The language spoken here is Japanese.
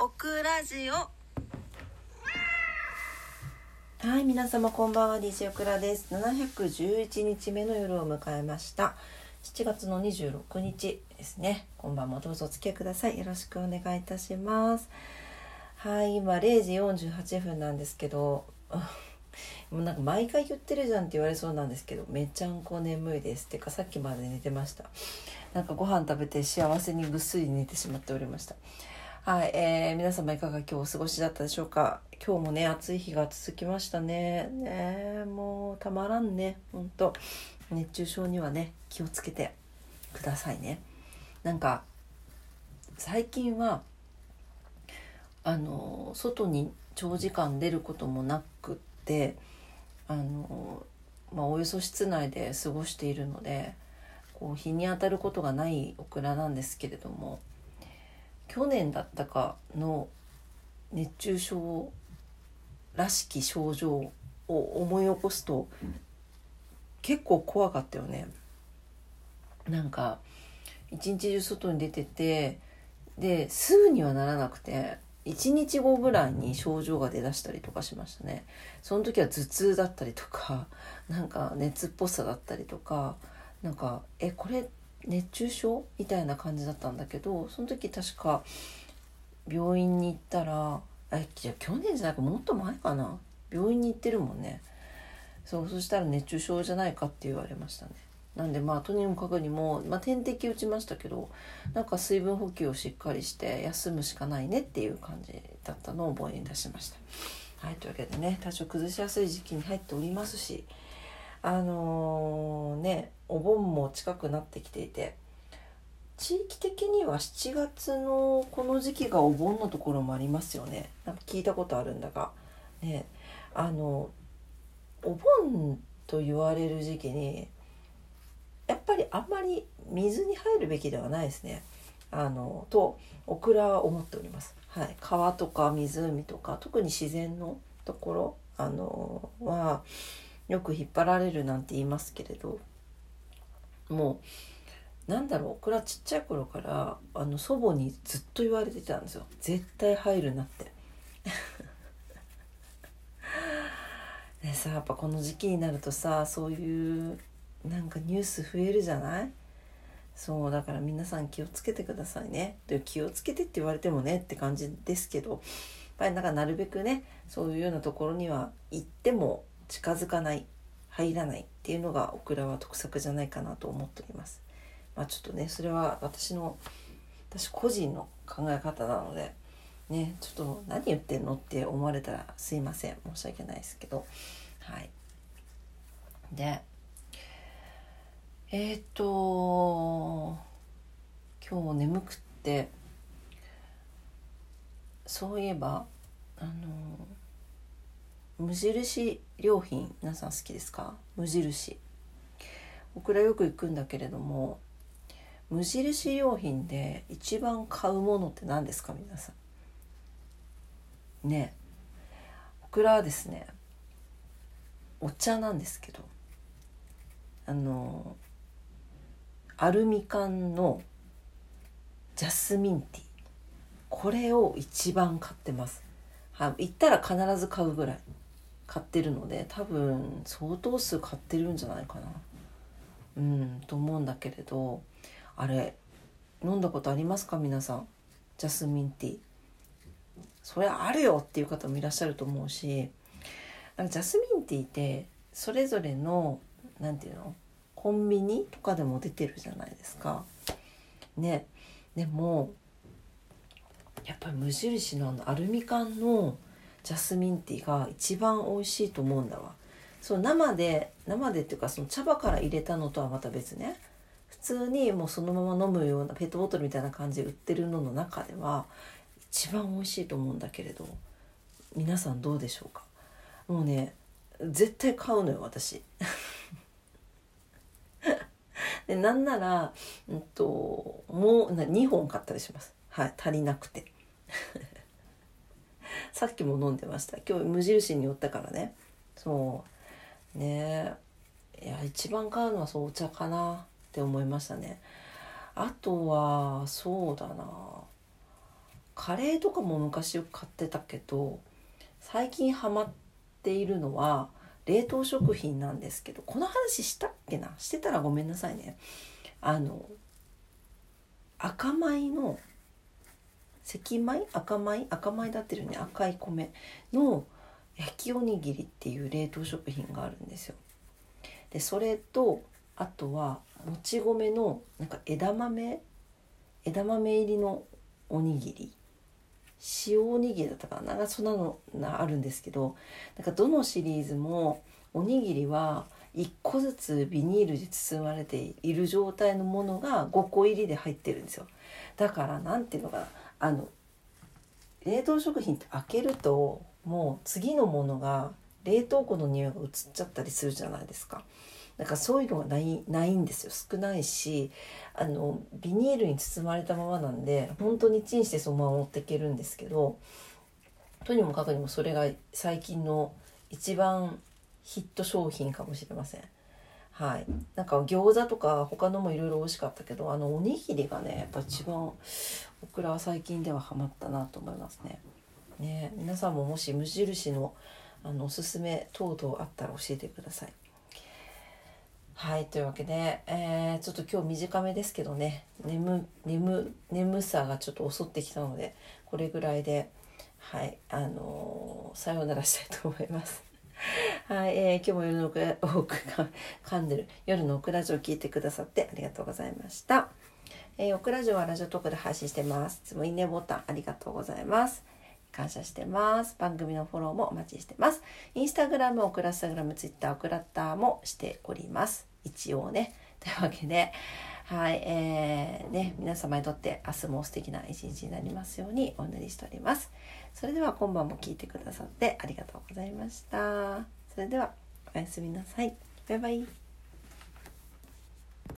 オクラジオはい、皆様こんばんは、DJ オクラです。711日目の夜を迎えました。7月の26日ですね。今晩もどうぞお付き合いください。よろしくお願いいたします。はい、今0時48分なんですけど、もうなんか毎回言ってるじゃんって言われそうなんですけど、めちゃんこ眠いです。てかさっきまで寝てました。なんかご飯食べて幸せにぐっすり寝てしまっておりました。はい、えー、皆様いかが今日お過ごしだったでしょうか？今日もね暑い日が続きましたね。ねもうたまらんね。ほんと。熱中症にはね気をつけてくださいね。なんか最近はあの外に長時間出ることもなくってあのまあおよそ室内で過ごしているのでこう日に当たることがないオクラなんですけれども去年だったかの熱中症らしき症状を思い起こすと結構怖かったよね。なんか一日中外に出ててですぐにはならなくて1日後ぐらいに症状が出だしたりとかしましたね。その時は頭痛だったりとかなんか熱っぽさだったりとかなんかえこれ熱中症みたいな感じだったんだけどその時確か病院に行ったらえじゃあ去年じゃなくもっと前かな？病院に行ってるもんね。そうそしたら熱中症じゃないかって言われましたね。なんでまあとにもかくにも、まあ、点滴打ちましたけどなんか水分補給をしっかりして休むしかないねっていう感じだったのを思い出しました。はいというわけでね多少崩しやすい時期に入っておりますしあのー、ねお盆も近くなってきていて地域的には7月のこの時期がお盆のところもありますよね。なんか聞いたことあるんだがねあのお盆と言われる時期にやっぱりあんまり水に入るべきではないですね。あのとオクラは思っております、はい、川とか湖とか特に自然のところあのはよく引っ張られるなんて言いますけれどもうなんだろうこれはちっちゃい頃からあの祖母にずっと言われてたんですよ絶対入るなって。でさやっぱこの時期になるとさそういうなんかニュース増えるじゃない？そうだから皆さん気をつけてくださいね。で気をつけてって言われてもねって感じですけどやっぱりなんかなるべくねそういうようなところには行っても近づかない入らないっていうのがオクラは得策じゃないかなと思っております。まあちょっとねそれは私の私個人の考え方なのでねちょっと何言ってんのって思われたらすいません申し訳ないですけどはい。でえっ、と今日眠くってそういえばあの無印良品皆さん好きですか？無印。僕らよく行くんだけれども無印良品で一番買うものって何ですか？皆さん。ね。僕らはですねお茶なんですけどあのアルミ缶のジャスミンティー。これを一番買ってます。は行ったら必ず買うぐらい。買ってるので多分相当数買ってるんじゃないかな。うんと思うんだけれどあれ飲んだことありますか？皆さん。ジャスミンティー。それあるよっていう方もいらっしゃると思うしなんかジャスミンティーってそれぞれの何て言うの？コンビニとかでも出てるじゃないですか。ね。でもやっぱり無印のあのアルミ缶のジャスミンティーが一番美味しいと思うんだわ。そう生で生でっていうかその茶葉から入れたのとはまた別ね。普通にもうそのまま飲むようなペットボトルみたいな感じで売ってるのの中では一番美味しいと思うんだけれど皆さんどうでしょうか？もうね絶対買うのよ私。でなんなら、うんと、もう2本買ったりします。はい足りなくて。さっきも飲んでました。今日無印に寄ったからね。そう。ね。いや一番買うのはそうお茶かなって思いましたね。あとはそうだな。カレーとかも昔よく買ってたけど最近ハマっているのは冷凍食品なんですけどこの話したっけな？してたらごめんなさいね。あの赤米の赤米？赤米？赤米だってるね。赤い米の焼きおにぎりっていう冷凍食品があるんですよ。でそれとあとはもち米のなんか枝豆？枝豆入りのおにぎり。塩おにぎりだったかな？なんかそんなのがあるんですけどなんかどのシリーズもおにぎりは1個ずつビニールで包まれている状態のものが5個入りで入ってるんですよ。だから何ていうのかな？あの冷凍食品って開けるともう次のものが冷凍庫の匂いが移っちゃったりするじゃないですか。だからそういうのがないないんですよ少ないしあのビニールに包まれたままなんで本当にチンしてそのまま持っていけるんですけどとにもかくにもそれが最近の一番ヒット商品かもしれません。はい、なんか餃子とか他のもいろいろ美味しかったけどあのおにぎりがねやっぱ一番オクラは最近ではハマったなと思いますね。ね皆さんももし無印のあのおすすめ等々あったら教えてください。はいというわけで、えー、ちょっと今日短めですけどね眠眠眠さがちょっと襲ってきたのでこれぐらいではいあのー、さようならしたいと思います。はい、えー、今日も夜の奥奥が噛んでる夜のオクラジオを聞いてくださってありがとうございました。えー、オクラジオはラジオトークで配信してます。いつもいいねボタンありがとうございます。感謝してます。番組のフォローもお待ちしてます。インスタグラム、オクラスタグラム、ツイッター、オクラッターもしております。一応ね。というわけで、はい、えー、ね、皆様にとって明日も素敵な一日になりますようにお祈りしております。それでは今晩も聞いてくださってありがとうございました。それではおやすみなさい。バイバイ。